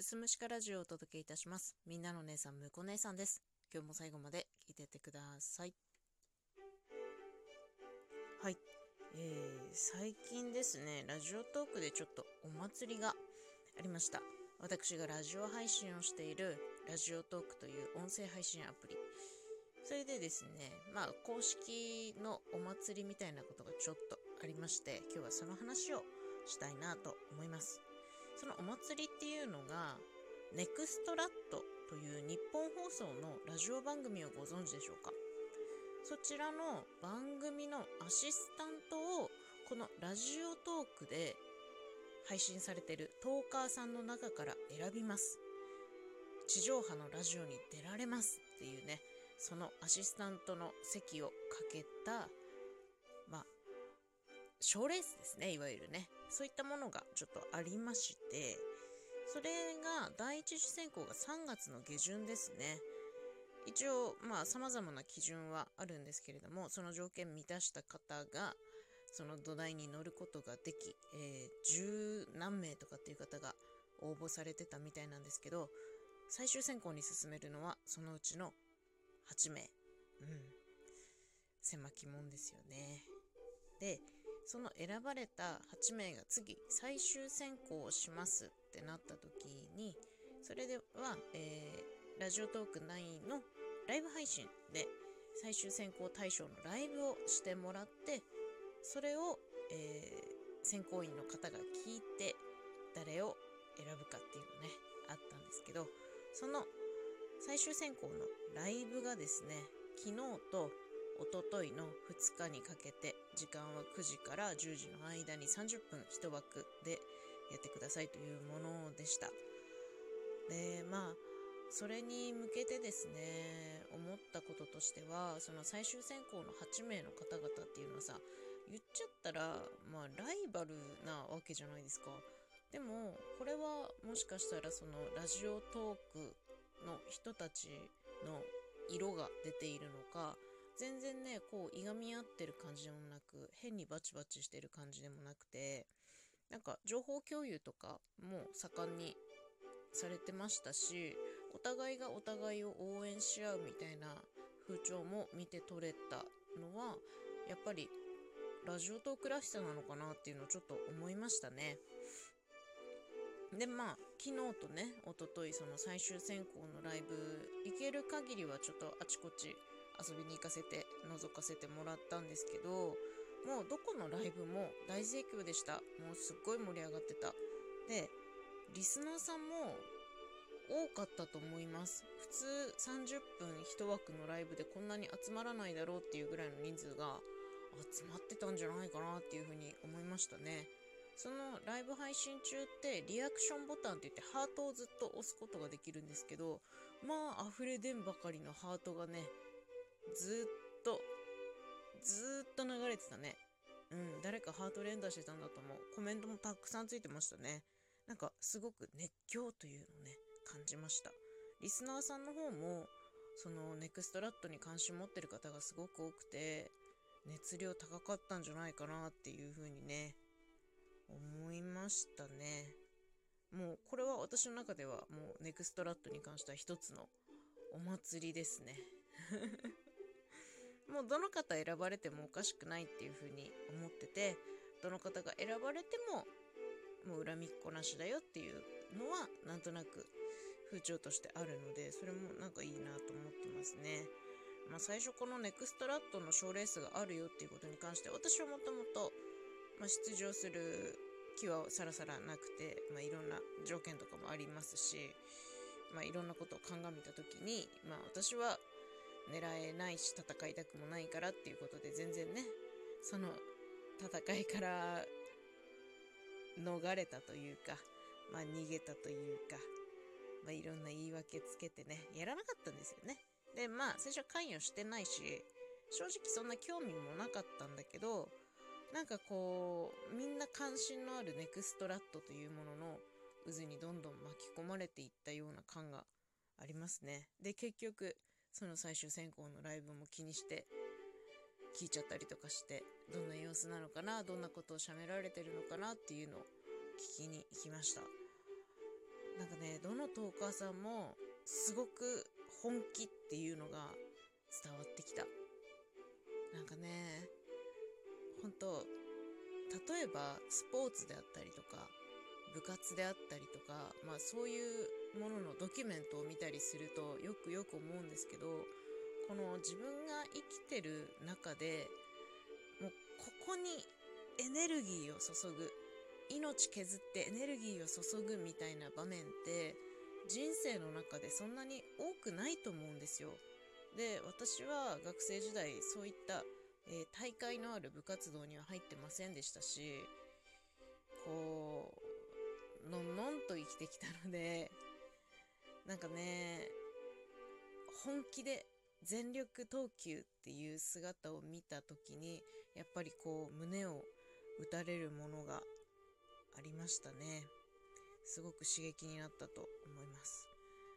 すすむしかラジオをお届けいたします。みんなの姉さん、むこ姉さんです。今日も最後まで聞いてってください。はい。えー、最近ですね、ラジオトークでちょっとお祭りがありました。私がラジオ配信をしているラジオトークという音声配信アプリ。それでですね、まあ、公式のお祭りみたいなことがちょっとありまして、今日はその話をしたいなと思います。そのお祭りっていうのが、ネクストラットという日本放送のラジオ番組をご存知でしょうか？そちらの番組のアシスタントをこのラジオトークで配信されているトーカーさんの中から選びます。地上波のラジオに出られますっていうね、そのアシスタントの席をかけた、まあ、賞レースですね、いわゆるね。そういったものがちょっとありまして、それが第一次選考が3月の下旬ですね。一応、まあ、様々な基準はあるんですけれども、その条件満たした方が、その土台に乗ることができ、えー、十何名とかっていう方が応募されてたみたいなんですけど、最終選考に進めるのはそのうちの8名。うん。狭きもんですよね。で、その選ばれた8名が次最終選考をしますってなった時にそれでは、えー、ラジオトーク9のライブ配信で最終選考対象のライブをしてもらってそれを、えー、選考員の方が聞いて誰を選ぶかっていうのねあったんですけどその最終選考のライブがですね昨日とおとといの2日にかけて時間は9時から10時の間に30分1枠でやってくださいというものでした。で、まあ、それに向けてですね、思ったこととしては、その最終選考の8名の方々っていうのはさ、言っちゃったら、まあ、ライバルなわけじゃないですか。でも、これはもしかしたらそのラジオトークの人たちの色が出ているのか、全然ね、こう、いがみ合ってる感じでもなく、変にバチバチしてる感じでもなくて、なんか、情報共有とかも盛んにされてましたし、お互いがお互いを応援し合うみたいな風潮も見て取れたのは、やっぱり、ラジオトークらしさなのかなっていうのをちょっと思いましたね。で、まあ、昨日とね、おととい、その最終選考のライブ、行ける限りはちょっとあちこち遊びに行かせて覗かせてもらったんですけどもうどこのライブも大盛況でした。もうすっごい盛り上がってた。でリスナーさんも多かったと思います。普通30分1枠のライブでこんなに集まらないだろうっていうぐらいの人数が集まってたんじゃないかなっていうふうに思いましたね。そのライブ配信中ってリアクションボタンって言ってハートをずっと押すことができるんですけどまあ溢れ出んばかりのハートがねずっと、ずっと流れてたね。うん、誰かハート連打してたんだと思う。コメントもたくさんついてましたね。なんか、すごく熱狂というのをね、感じました。リスナーさんの方も、そのネクストラットに関心持ってる方がすごく多くて、熱量高かったんじゃないかなっていうふうにね、思いましたね。もうこれは私の中ではもうネクストラットに関しては一つのお祭りですね。もうどの方選ばれてもおかしくないっていうふうに思っててどの方が選ばれてももう恨みっこなしだよっていうのはなんとなく風潮としてあるのでそれもなんかいいなと思ってますね。まあ、最初このネクストラットの賞レースがあるよっていうことに関して私はもともと出場する気はさらさらなくて、まあ、いろんな条件とかもありますし、まあ、いろんなことを鑑みた時に、まあ、私は狙えないし戦いたくもないからっていうことで全然ねその戦いから逃れたというかまあ逃げたというかまあいろんな言い訳つけてねやらなかったんですよね。でまあ最初は関与してないし正直そんな興味もなかったんだけどなんかこうみんな関心のあるネクストラットというものの渦にどんどん巻き込まれていったような感がありますね。で結局その最終選考のライブも気にして聞いちゃったりとかしてどんな様子なのかなどんなことをしゃべられてるのかなっていうのを聞きに行きましたなんかね、どのトーカーさんもすごく本気っていうのが伝わってきた。なんかね、本当例えばスポーツであったりとか、部活であったりとか、まあそういうもののドキュメントを見たりするとよくよく思うんですけど、この自分が生きてる中でもうここにエネルギーを注ぐ命削ってエネルギーを注ぐみたいな場面って人生の中でそんなに多くないと思うんですよ。で私は学生時代そういった、えー、大会のある部活動には入ってませんでしたしこうのんのんと生きてきたのでなんかね本気で全力投球っていう姿を見た時にやっぱりこう胸を打たれるものがありましたね。すごく刺激になったと思います。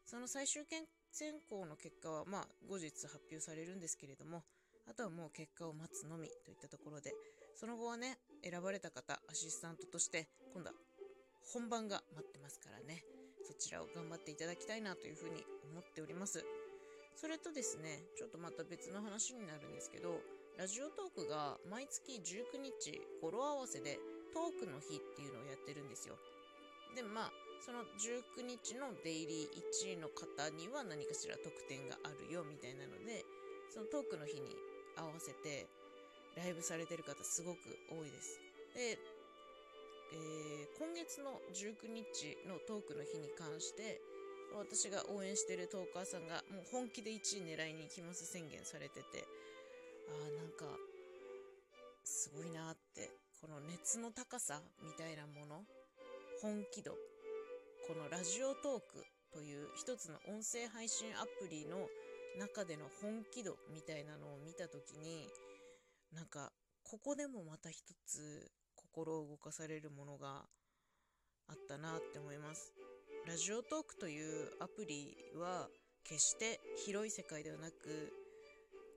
その最終選考の結果はまあ後日発表されるんですけれどもあとはもう結果を待つのみといったところでその後はね選ばれた方アシスタントとして今度は本番が待ってますからね。そちらを頑張っていただきたいなというふうに思っておりますそれとですね、ちょっとまた別の話になるんですけど、ラジオトークが毎月19日語呂合わせでトークの日っていうのをやってるんですよ。で、まあ、その19日のデイリー1位の方には何かしら特典があるよみたいなので、そのトークの日に合わせてライブされてる方すごく多いです。で、えー、今月の19日のトークの日に関して、私が応援してるトーカーさんがもう本気で1位狙いに行きます宣言されててああなんかすごいなって。この熱の高さみたいなもの本気度このラジオトークという一つの音声配信アプリの中での本気度みたいなのを見た時になんかここでもまた一つ心を動かされるものがあったなって思います。ラジオトークというアプリは決して広い世界ではなく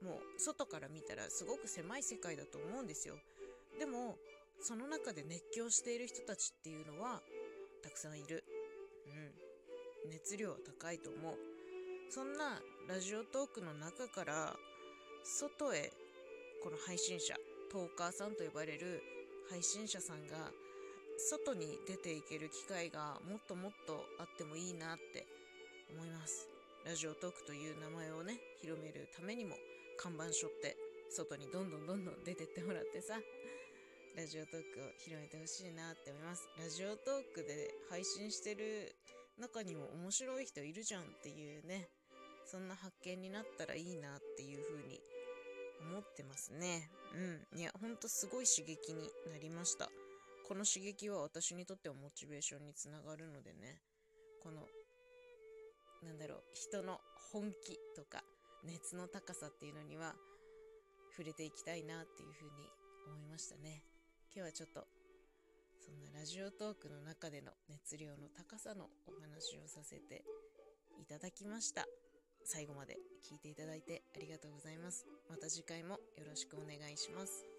もう外から見たらすごく狭い世界だと思うんですよ。でもその中で熱狂している人たちっていうのはたくさんいる。うん。熱量は高いと思う。そんなラジオトークの中から外へこの配信者トーカーさんと呼ばれる配信者さんが外に出ていける機会がもっともっとあってもいいなって思います。ラジオトークという名前をね、広めるためにも看板背負って外にどんどんどんどん出てってもらってさ、ラジオトークを広めてほしいなって思います。ラジオトークで配信してる中にも面白い人いるじゃんっていうね、そんな発見になったらいいなっていう風に思ってますね。うん。いや、ほんとすごい刺激になりました。この刺激は私にとってはモチベーションにつながるのでね、この、なんだろう、人の本気とか熱の高さっていうのには触れていきたいなっていうふうに思いましたね。今日はちょっと、そんなラジオトークの中での熱量の高さのお話をさせていただきました。最後まで聞いていただいてありがとうございます。また次回もよろしくお願いします。